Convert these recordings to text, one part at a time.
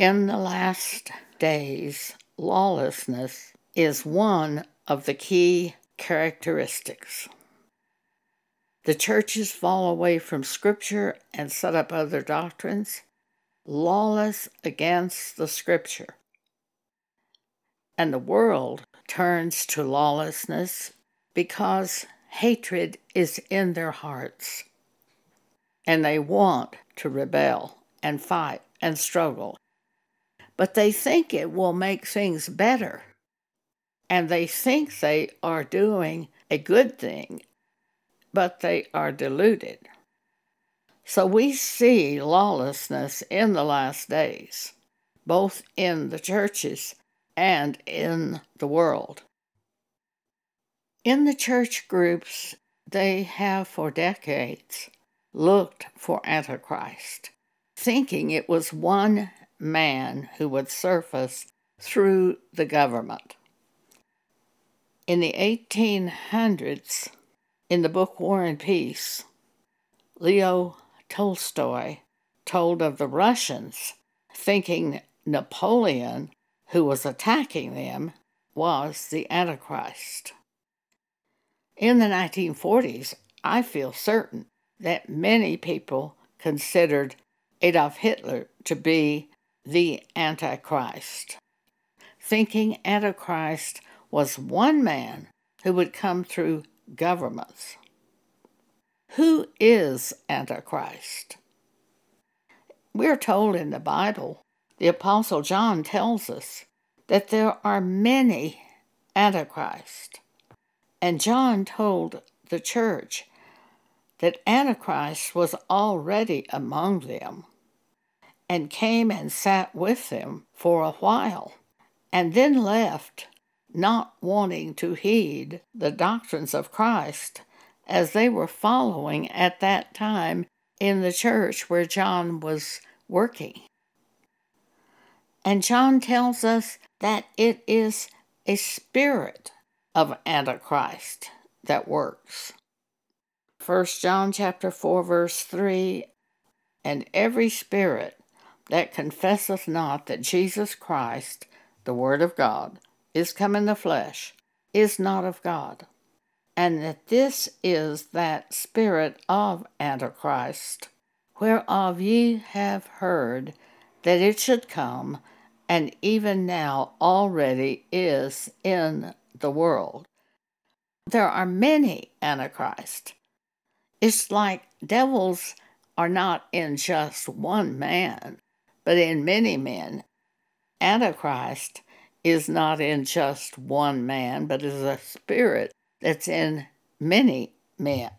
In the last days, lawlessness is one of the key characteristics. The churches fall away from Scripture and set up other doctrines, lawless against the Scripture. And the world turns to lawlessness because hatred is in their hearts. And they want to rebel and fight and struggle. But they think it will make things better. And they think they are doing a good thing but they are deluded. So we see lawlessness in the last days, both in the churches and in the world. In the church groups, they have for decades looked for Antichrist, thinking it was one man who would surface through the government. In the 1800s, in the book War and Peace, Leo Tolstoy told of the Russians thinking Napoleon, who was attacking them, was the Antichrist. In the 1940s, I feel certain that many people considered Adolf Hitler to be the Antichrist, thinking Antichrist was one man who would come through governments. Who is Antichrist? We're told in the Bible, the Apostle John tells us that there are many Antichrist. And John told the church that Antichrist was already among them and came and sat with them for a while and then left not wanting to heed the doctrines of Christ as they were following at that time in the church where John was working. And John tells us that it is a spirit of Antichrist that works. 1 John chapter 4 verse 3 and every spirit that confesseth not that Jesus Christ the word of God is come in the flesh is not of God, and that this is that spirit of Antichrist, whereof ye have heard that it should come, and even now already is in the world. There are many Antichrists. It's like devils are not in just one man, but in many men. Antichrist is not in just one man, but is a spirit that's in many men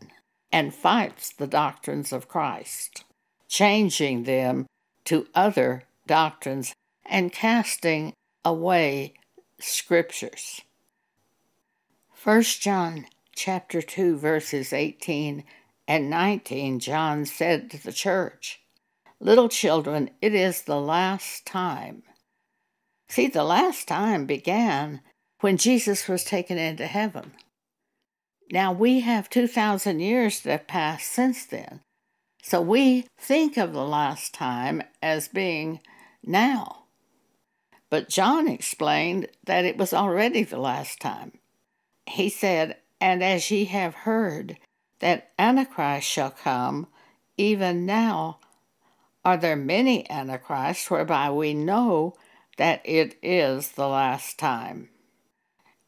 and fights the doctrines of Christ, changing them to other doctrines and casting away scriptures. 1 John chapter 2 verses 18 and 19 John said to the church, Little children, it is the last time. See, the last time began when Jesus was taken into heaven. Now we have 2,000 years that have passed since then. So we think of the last time as being now. But John explained that it was already the last time. He said, And as ye have heard that Antichrist shall come, even now are there many Antichrists, whereby we know that it is the last time.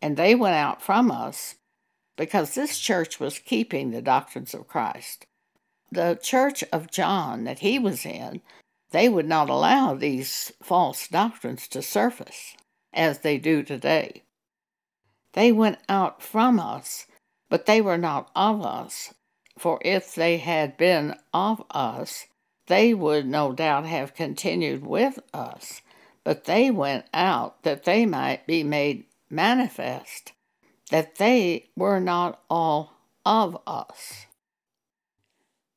And they went out from us because this church was keeping the doctrines of Christ. The church of John that he was in, they would not allow these false doctrines to surface as they do today. They went out from us, but they were not of us. For if they had been of us, they would no doubt have continued with us but they went out that they might be made manifest that they were not all of us.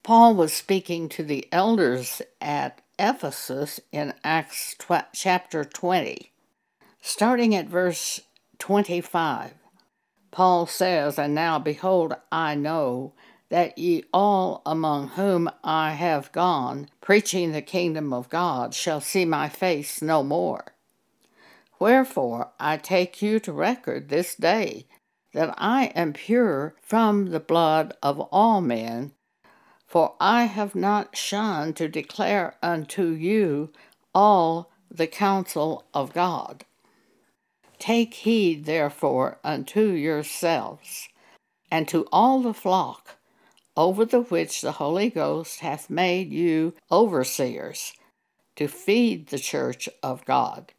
Paul was speaking to the elders at Ephesus in Acts tw- chapter 20, starting at verse 25. Paul says, And now behold, I know that ye all among whom I have gone, preaching the kingdom of God, shall see my face no more. Wherefore I take you to record this day that I am pure from the blood of all men, for I have not shunned to declare unto you all the counsel of God. Take heed, therefore, unto yourselves and to all the flock over the which the Holy Ghost hath made you overseers, to feed the church of God,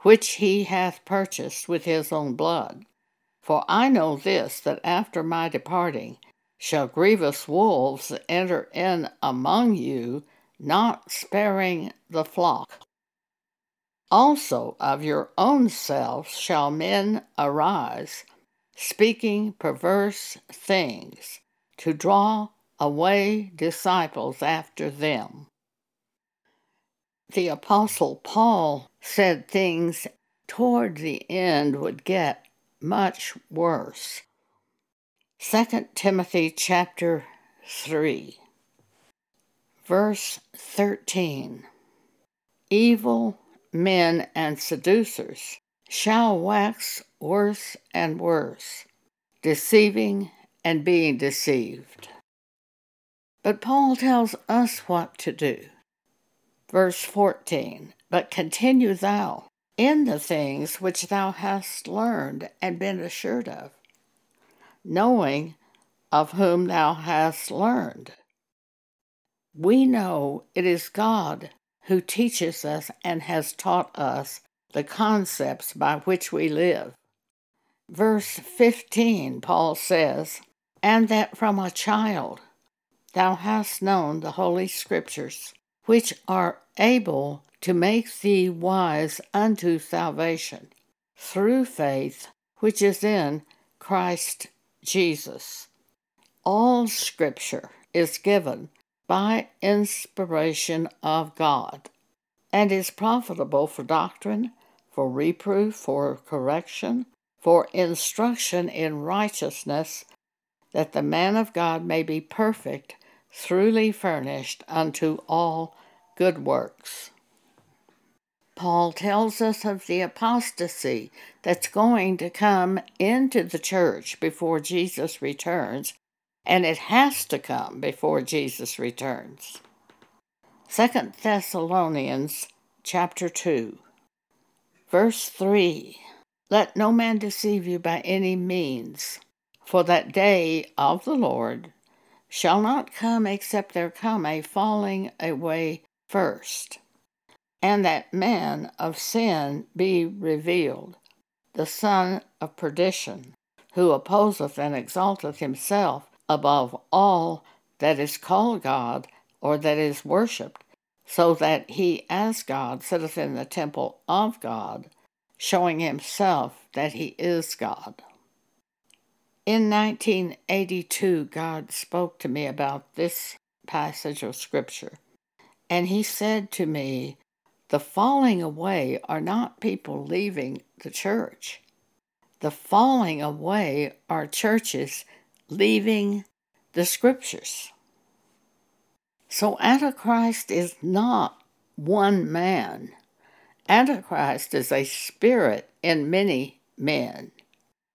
which he hath purchased with his own blood. For I know this, that after my departing shall grievous wolves enter in among you, not sparing the flock. Also of your own selves shall men arise, speaking perverse things to draw away disciples after them. The Apostle Paul said things toward the end would get much worse. 2 Timothy chapter 3 verse 13 Evil men and seducers shall wax worse and worse, deceiving and being deceived. But Paul tells us what to do. Verse 14 But continue thou in the things which thou hast learned and been assured of, knowing of whom thou hast learned. We know it is God who teaches us and has taught us the concepts by which we live. Verse 15, Paul says, and that from a child thou hast known the Holy Scriptures, which are able to make thee wise unto salvation, through faith which is in Christ Jesus. All Scripture is given by inspiration of God, and is profitable for doctrine, for reproof, for correction, for instruction in righteousness that the man of God may be perfect, truly furnished unto all good works. Paul tells us of the apostasy that's going to come into the church before Jesus returns, and it has to come before Jesus returns. Second Thessalonians chapter 2 verse 3 Let no man deceive you by any means for that day of the Lord shall not come except there come a falling away first, and that man of sin be revealed, the son of perdition, who opposeth and exalteth himself above all that is called God or that is worshipped, so that he as God sitteth in the temple of God, showing himself that he is God. In 1982, God spoke to me about this passage of Scripture, and He said to me, The falling away are not people leaving the church. The falling away are churches leaving the Scriptures. So, Antichrist is not one man. Antichrist is a spirit in many men.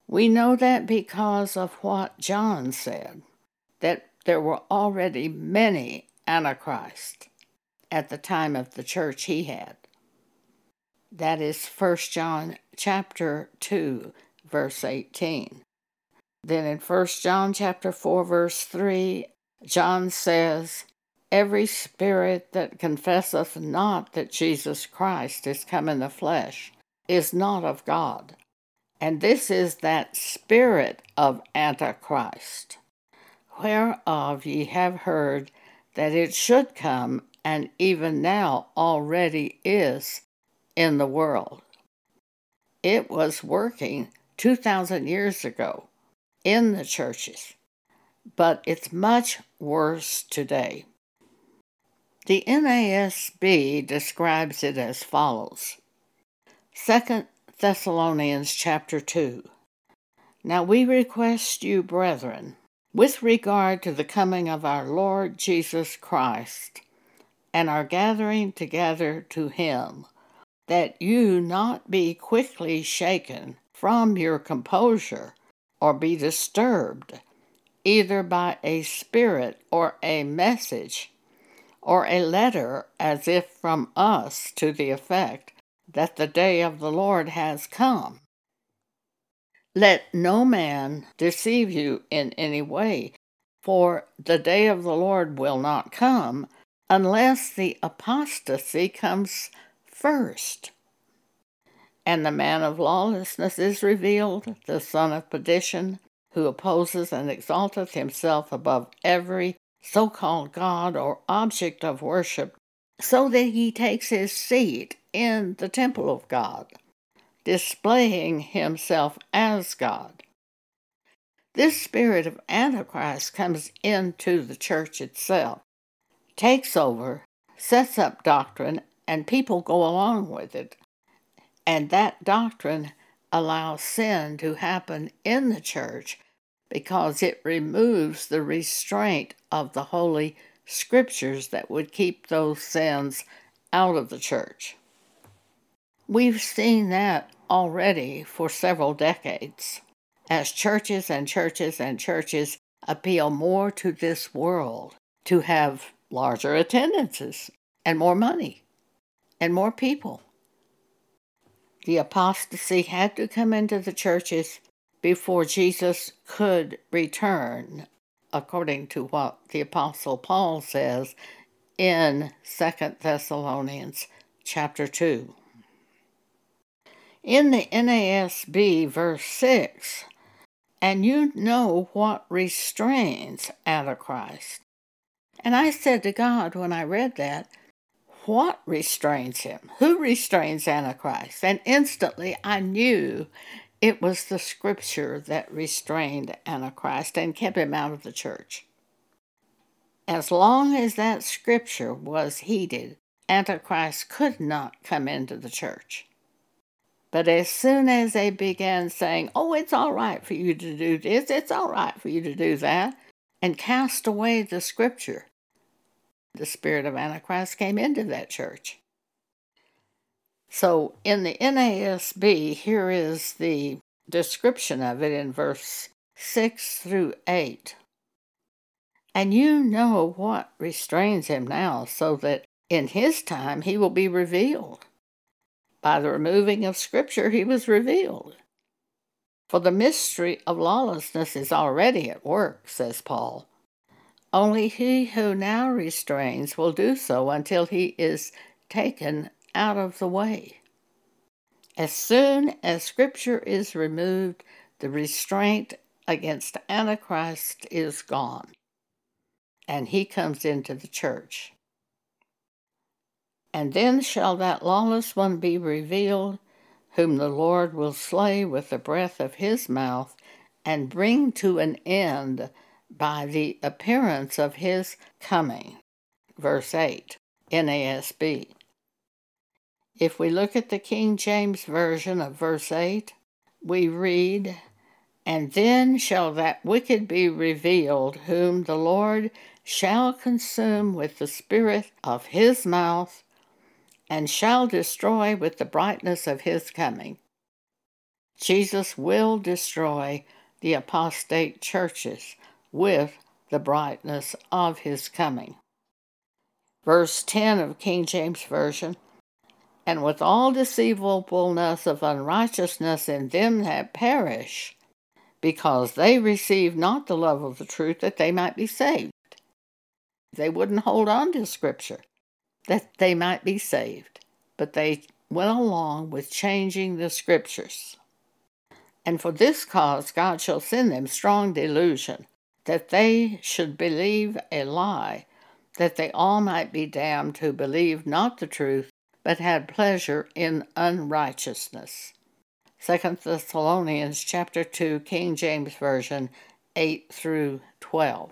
We know that because of what John said, that there were already many antichrists at the time of the church he had. That is 1 John chapter 2 verse 18. Then in 1 John chapter 4 verse 3, John says, Every spirit that confesseth not that Jesus Christ is come in the flesh is not of God. And this is that spirit of Antichrist, whereof ye have heard that it should come, and even now already is in the world. It was working 2,000 years ago in the churches, but it's much worse today. The NASB describes it as follows Second Thessalonians chapter 2. Now we request you, brethren, with regard to the coming of our Lord Jesus Christ and our gathering together to him, that you not be quickly shaken from your composure or be disturbed either by a spirit or a message or a letter as if from us to the effect that the day of the Lord has come. Let no man deceive you in any way, for the day of the Lord will not come unless the apostasy comes first. And the man of lawlessness is revealed, the son of perdition, who opposes and exalteth himself above every so called God or object of worship, so that he takes his seat in the temple of God, displaying himself as God. This spirit of Antichrist comes into the church itself, takes over, sets up doctrine, and people go along with it. And that doctrine allows sin to happen in the church because it removes the restraint of the Holy Scriptures that would keep those sins out of the church. We've seen that already for several decades as churches and churches and churches appeal more to this world to have larger attendances and more money and more people. The apostasy had to come into the churches before Jesus could return, according to what the apostle Paul says in 2 Thessalonians chapter 2. In the NASB verse 6, and you know what restrains Antichrist. And I said to God when I read that, what restrains him? Who restrains Antichrist? And instantly I knew it was the scripture that restrained Antichrist and kept him out of the church. As long as that scripture was heeded, Antichrist could not come into the church. But as soon as they began saying, Oh, it's all right for you to do this, it's all right for you to do that, and cast away the scripture, the spirit of Antichrist came into that church. So in the NASB, here is the description of it in verse 6 through 8. And you know what restrains him now, so that in his time he will be revealed. By the removing of Scripture, he was revealed. For the mystery of lawlessness is already at work, says Paul. Only he who now restrains will do so until he is taken out of the way. As soon as Scripture is removed, the restraint against Antichrist is gone, and he comes into the church. And then shall that lawless one be revealed, whom the Lord will slay with the breath of his mouth, and bring to an end by the appearance of his coming. Verse 8, NASB. If we look at the King James Version of verse 8, we read, And then shall that wicked be revealed, whom the Lord shall consume with the spirit of his mouth, and shall destroy with the brightness of his coming. Jesus will destroy the apostate churches with the brightness of his coming. Verse 10 of King James Version and with all deceivableness of unrighteousness in them that perish, because they receive not the love of the truth that they might be saved. They wouldn't hold on to Scripture that they might be saved, but they went along with changing the Scriptures. And for this cause God shall send them strong delusion, that they should believe a lie, that they all might be damned who believe not the truth, but had pleasure in unrighteousness. 2 Thessalonians chapter 2 King James Version 8 through 12.